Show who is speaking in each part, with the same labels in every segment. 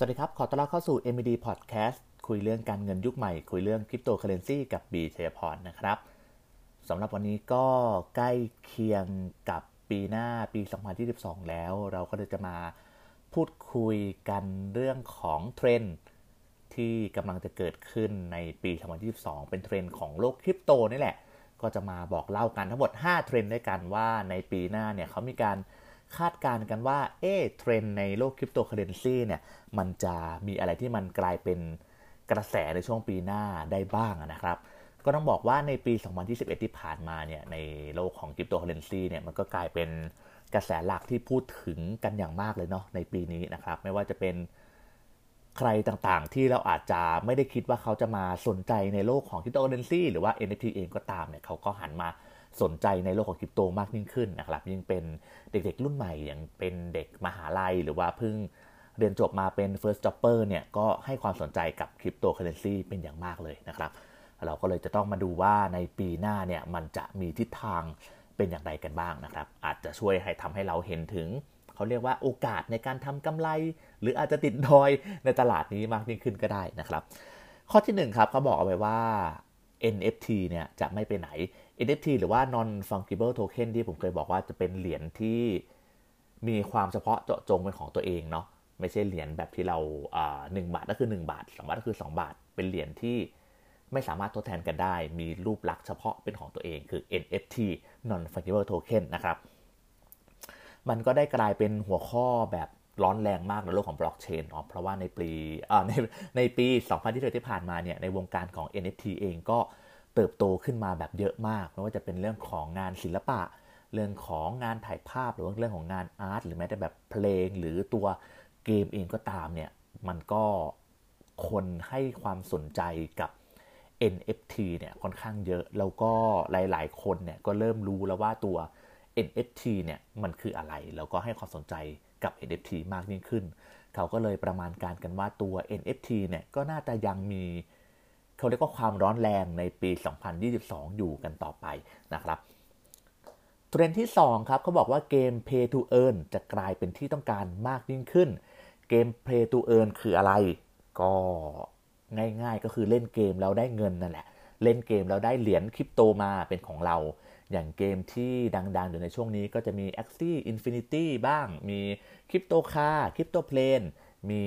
Speaker 1: สวัสดีครับ ขอต้อนรับเข้าสู่ MD Podcast คุยเรื่องการเงินยุคใหม่ คุยเรื่องคริปโตเคอเรนซีกับบีชัยพรนะครับสำหรับวันนี้ก็ใกล้เคียงกับปีหน้าปี 2022 แล้ว เราก็เลยจะมาพูดคุยกันเรื่องของเทรนด์ที่กำลังจะเกิดขึ้นในปี 2022 เป็นเทรนด์ของโลกคริปโตนี่แหละ ก็จะมาบอกเล่ากันทั้งหมด 5 เทรนด์ด้วยกันว่าในปีหน้าเนี่ยเขามีการ คาดการณ์กันว่า เอ๊ะเทรนด์ในโลกคริปโตเคอเรนซีเนี่ย มันจะมีอะไรที่มันกลายเป็นกระแสในช่วงปีหน้าได้บ้างนะครับ ก็ต้องบอกว่าในปี 2021 ที่ผ่านมาเนี่ย ในโลกของคริปโตเคอเรนซีเนี่ย มันก็กลายเป็นกระแสหลักที่พูดถึงกันอย่างมากเลยเนาะในปีนี้นะครับ ไม่ว่าจะเป็นใครต่างๆ ที่เราอาจจะไม่ได้คิดว่าเขาจะมาสนใจในโลกของคริปโตเคอเรนซีหรือว่า NFT เองก็ตามเนี่ยเขาก็หันมา สนใจในโลกของคริปโตมากยิ่งขึ้นนะครับยิ่งเป็นเด็กๆรุ่นใหม่อย่างเป็นเด็กมหาลัยหรือว่าเพิ่งเรียนจบมาเป็น first jobber เนี่ยก็ให้ความสนใจกับคริปโตเคอเรนซีเป็นอย่างมากเลยนะครับ เราก็เลยจะต้องมาดูว่าในปีหน้าเนี่ยมันจะมีทิศทางเป็นอย่างไรกันบ้างนะครับ อาจจะช่วยให้ทำให้เราเห็นถึง เขาเรียกว่าโอกาสในการทำกำไร หรืออาจจะติดดอยในตลาดนี้มากยิ่งขึ้นก็ได้นะครับ ข้อที่1ครับเขาบอกเอาไว้ว่า NFT เนี่ยจะไม่ไปไหน NFT หรือว่า non fungible token ที่ผมเคยบอกว่าจะเป็นเหรียญที่มีความเฉพาะเจาะจงเป็นของตัวเองเนาะไม่ใช่เหรียญแบบที่เราหนึ่งบาทก็คือ 1 บาท2บาทก็คือ 2 บาท เป็นเหรียญที่ไม่สามารถทดแทนกันได้ มีรูปลักษณ์เฉพาะเป็นของตัวเองคือ NFT non fungible token นะครับ มันก็ได้กลายเป็นหัวข้อแบบร้อนแรงมากในโลกของบล็อกเชนเนาะเพราะว่าในปีในในปี 2020ที่ผ่านมาเนี่ยในวงการของ NFT เองก็ เติบโตขึ้นมาแบบเยอะมากไม่ว่าจะเป็นเรื่องของงานศิลปะ เรื่องของงานถ่ายภาพหรือว่าเรื่องของงานอาร์ตหรือแม้แต่แบบเพลงหรือตัวเกมเองก็ตามเนี่ยมันก็คนให้ความสนใจกับ NFT เนี่ยค่อนข้างเยอะ แล้วก็หลาย ๆ คนเนี่ยก็เริ่มรู้แล้วว่าตัว NFT เนี่ยมันคืออะไร แล้วก็ให้ความสนใจกับ NFT มากยิ่งขึ้น เขาก็เลยประมาณการกันว่าตัว NFT เนี่ยก็น่าจะยังมี เขาเรียกว่าความร้อนแรงในปี 2022 อยู่กันต่อไปนะครับเทรนที่ 2 ครับเขาบอกว่าเกม Pay to Earn จะกลายเป็นที่ต้องการมากยิ่งขึ้น เกม Pay to Earn คืออะไร ก็ง่ายๆก็คือเล่นเกมแล้วได้เงินนั่นแหละ เล่นเกมแล้วได้เหรียญคริปโตมาเป็นของเรา อย่างเกมที่ดังๆอยู่ในช่วงนี้ก็จะมี Axie Infinity บ้าง มี Crypto Car Crypto Plane มี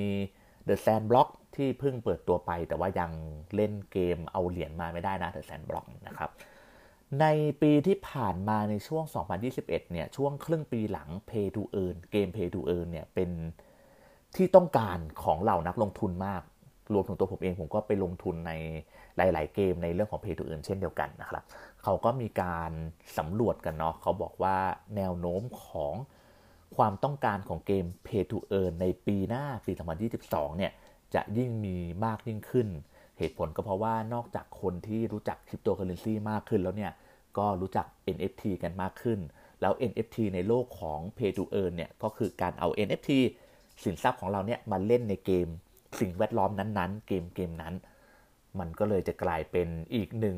Speaker 1: The Sandblock ที่เพิ่งเปิดตัวไปแต่ว่ายังเล่นเกมเอาเหรียญมาไม่ได้นะ The Sandblock นะครับในปีที่ผ่านมาในช่วง 2021 เนี่ย ช่วงครึ่งปีหลัง Pay to Earn เกม Pay to Earn เนี่ย เป็นที่ต้องการของเหล่านักลงทุนมาก รวมถึงตัวผมเองผมก็ไปลงทุนในหลาย ๆ เกมในเรื่องของ Pay to Earn เช่นเดียวกันนะครับ เขาก็มีการสำรวจกันเนาะ เขาบอกว่าแนวโน้มของความต้องการของเกม Pay to Earn ในปีหน้าปี 2022 เนี่ย จะยิ่งมีมากยิ่งขึ้น เหตุผลก็เพราะว่านอกจากคนที่รู้จักคริปโตเคอเรนซีมากขึ้นแล้วเนี่ยก็รู้จัก NFT กันมากขึ้น แล้ว NFT ในโลกของ Pay to Earn เนี่ยก็คือการเอา NFT สินทรัพย์ของเราเนี่ยมาเล่นในเกม สิ่งแวดล้อมนั้นๆ เกมเกมนั้น มันก็เลยจะกลายเป็นอีกหนึ่ง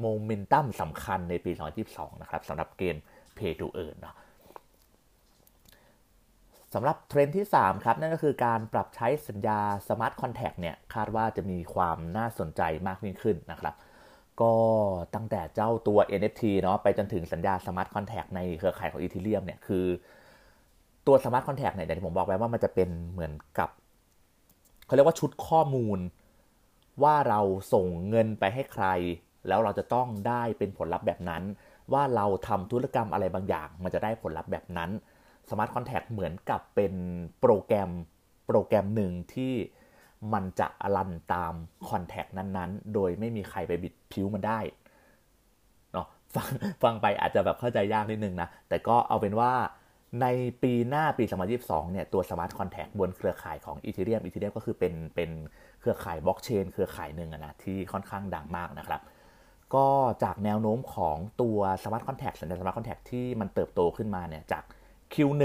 Speaker 1: โมเมนตัมสำคัญในปี 2022 นะครับสำหรับเกม Pay to Earn เนาะ สำหรับเทรนด์ที่ 3 ครับ นั่นก็คือการปรับใช้สัญญา Smart Contract เนี่ยคาดว่าจะมีความน่าสนใจมากยิ่งขึ้นนะครับ ก็ตั้งแต่เจ้าตัว NFT เนาะไปจนถึงสัญญา Smart Contract ในเครือข่ายของ Ethereum เนี่ยคือ ตัว Smart Contract เนี่ยอย่างที่ผมบอกไว้ว่ามันจะเป็นเหมือนกับเขาเรียกว่าชุดข้อมูล ว่าเราส่งเงินไปให้ใคร แล้วเราจะต้องได้เป็นผลลัพธ์แบบนั้น ว่าเราทำธุรกรรมอะไรบางอย่าง มันจะได้ผลลัพธ์แบบนั้น Smart Contract เหมือนกับเป็นโปรแกรมโปรแกรมหนึ่งที่มันจะรันตามคอนแทคนั้นๆ โดยไม่มีใครไปบิดผิวมันได้เนาะฟังฟังไปอาจจะแบบเข้าใจยากนิดนึงนะ แต่ก็เอาเป็นว่าในปีหน้าปี 2022 เนี่ย ตัว Smart Contract บนเครือข่ายของ Ethereum Ethereum ก็คือเป็นเป็นเครือข่ายบล็อกเชนเครือข่ายหนึ่งนะที่ค่อนข้างดังมากนะครับ ก็จากแนวโน้มของตัว Smart Contract สัญญา Smart Contract ที่มันเติบโตขึ้นมาเนี่ยจาก Q1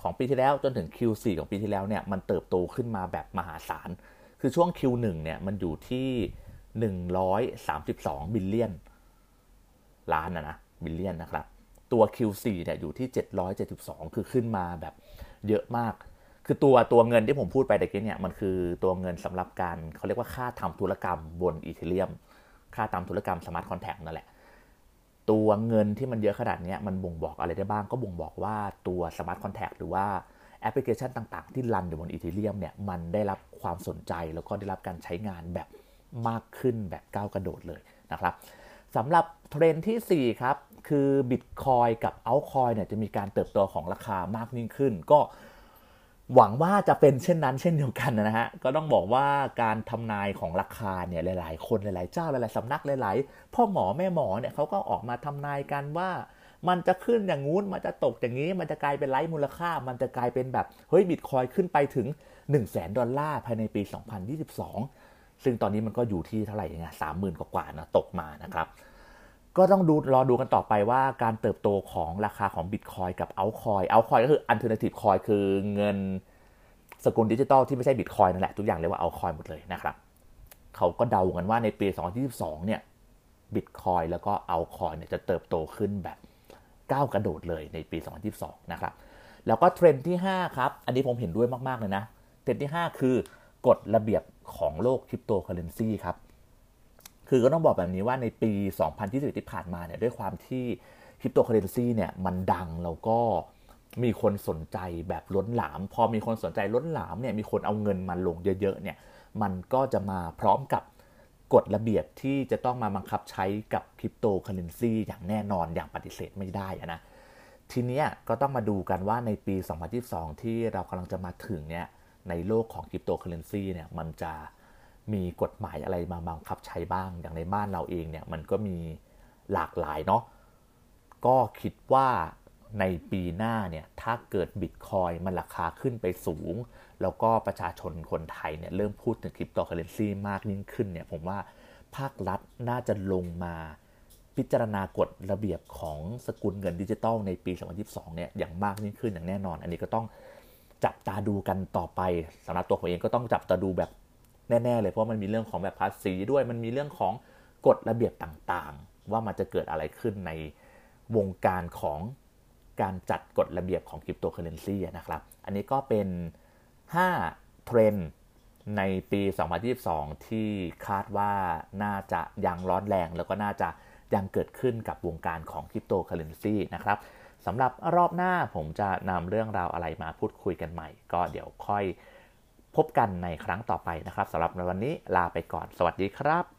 Speaker 1: ของปีที่แล้วจนถึง Q4 ของปีที่แล้วเนี่ยมันเติบโตขึ้นมาแบบมหาศาล คือช่วง Q1 เนี่ยมันอยู่ที่ 132 billion ล้านนะนะ billion นะครับ ตัว Q4 เนี่ยอยู่ที่ 772 คือขึ้นมาแบบเยอะมาก คือตัวตัวเงินที่ผมพูดไปตะกี้เนี่ยมันคือตัวเงินสำหรับการเขาเรียกว่าค่าทำธุรกรรมบน Ethereum ค่าทำธุรกรรม smart contract นั่นแหละ ตัวเงินที่มันเยอะขนาดนี้มันบ่งบอกอะไรได้บ้าง ก็บ่งบอกว่าตัว smart contract หรือว่าแอปพลิเคชันต่างๆ ที่รันอยู่บน Ethereum เนี่ยมันได้รับความสนใจแล้วก็ได้รับการใช้งานแบบมากขึ้นแบบก้าวกระโดดเลยนะครับสำหรับเทรนที่ 4 ครับ คือบิตคอยกับเอาคอยเนี่ยจะมีการเติบโตของราคามากยิ่งขึ้น ก็ หวังว่าจะเป็นเช่นนั้นเช่นเดียวกันนะฮะ ก็ต้องบอกว่าการทำนายของราคาเนี่ยหลาย ๆ คนหลาย ๆ เจ้าหลาย ๆสำนักหลาย ๆ พ่อหมอแม่หมอเนี่ยเขาก็ออกมาทำนายกันว่า มันจะขึ้นอย่างงู้นมันจะตกอย่างนี้ มันจะกลายเป็นไร้มูลค่า มันจะกลายเป็นแบบเฮ้ยบิตคอยขึ้นไปถึง 1 0 0 0 0แสนดอลลาร์ภายในปี 2022 ซึ่งตอนนี้มันก็อยู่ที่เท่าไหร่เงี้ยสามหมื่นกว่าๆนะตกมานะครับ ก็ต้องดูรอดูกันต่อไปว่าการเติบโตของราคาของบิตคอยน์กับ altcoin altcoin ก็คือ alternative coin คือเงินสกุลดิจิตอลที่ไม่ใช่บิตคอยน์นั่นแหละ ทุกอย่างเรียกว่าเอาคอยหมดเลยนะครับ เขาก็เดากันว่าในปี 2022 เนี่ยบิตคอยน์แล้วก็ altcoin เนี่ยจะเติบโตขึ้นแบบก้าวกระโดดเลยในปี 2022 นะครับ แล้วก็เทรนด์ที่ 5 ครับ อันนี้ผมเห็นด้วยมาก ๆ เลยนะ เทรนด์ที่ 5 คือกฎระเบียบของโลกคริปโตเคอเรนซีครับ คือก็ต้องบอกแบบนี้ว่าในปี 2020ที่ผ่านมาเนี่ยด้วยความที่คริปโตเคอเรนซีเนี่ยมันดังแล้วก็มีคนสนใจแบบล้นหลาม พอมีคนสนใจล้นหลามเนี่ยมีคนเอาเงินมาลงเยอะๆเนี่ยมันก็จะมาพร้อมกับกฎระเบียบที่จะต้องมาบังคับใช้กับคริปโตเคอเรนซีอย่างแน่นอนอย่างปฏิเสธไม่ได้นะทีนี้ก็ต้องมาดูกันว่าในปี 2022 ที่เรากำลังจะมาถึงเนี่ยในโลกของคริปโตเคอเรนซีเนี่ยมันจะ มีกฎหมายอะไรมาบังคับใช้บ้าง อย่างในบ้านเราเองเนี่ยมันก็มีหลากหลายเนาะ ก็คิดว่าในปีหน้าเนี่ยถ้าเกิดบิตคอยน์มันราคาขึ้นไปสูง แล้วก็ประชาชนคนไทยเนี่ยเริ่มพูดถึงคริปโตเคอเรนซีมากยิ่งขึ้นเนี่ยผมว่าภาครัฐน่าจะลงมาพิจารณากฎระเบียบของสกุลเงินดิจิตอลในปี 2022 เนี่ยอย่างมากยิ่งขึ้นอย่างแน่นอน อันนี้ก็ต้องจับตาดูกันต่อไปสำหรับตัวผมเองก็ต้องจับตาดูแบบ แน่ๆเลยเพราะมันมีเรื่องของแบบภาษีด้วยมันมีเรื่องของกฎระเบียบต่างๆ ว่ามันจะเกิดอะไรขึ้นในวงการของการจัดกฎระเบียบของคริปโตเคอเรนซีนะครับ อันนี้ก็เป็น 5 เทรนด์ในปี 2022 ที่คาดว่าน่าจะยังร้อนแรง แล้วก็น่าจะยังเกิดขึ้นกับวงการของคริปโตเคอเรนซีนะครับสำหรับรอบหน้าผมจะนำเรื่องราวอะไรมาพูดคุยกันใหม่ ก็เดี๋ยวค่อย พบกันในครั้งต่อไปนะครับสำหรับในวันนี้ลาไปก่อน สวัสดีครับ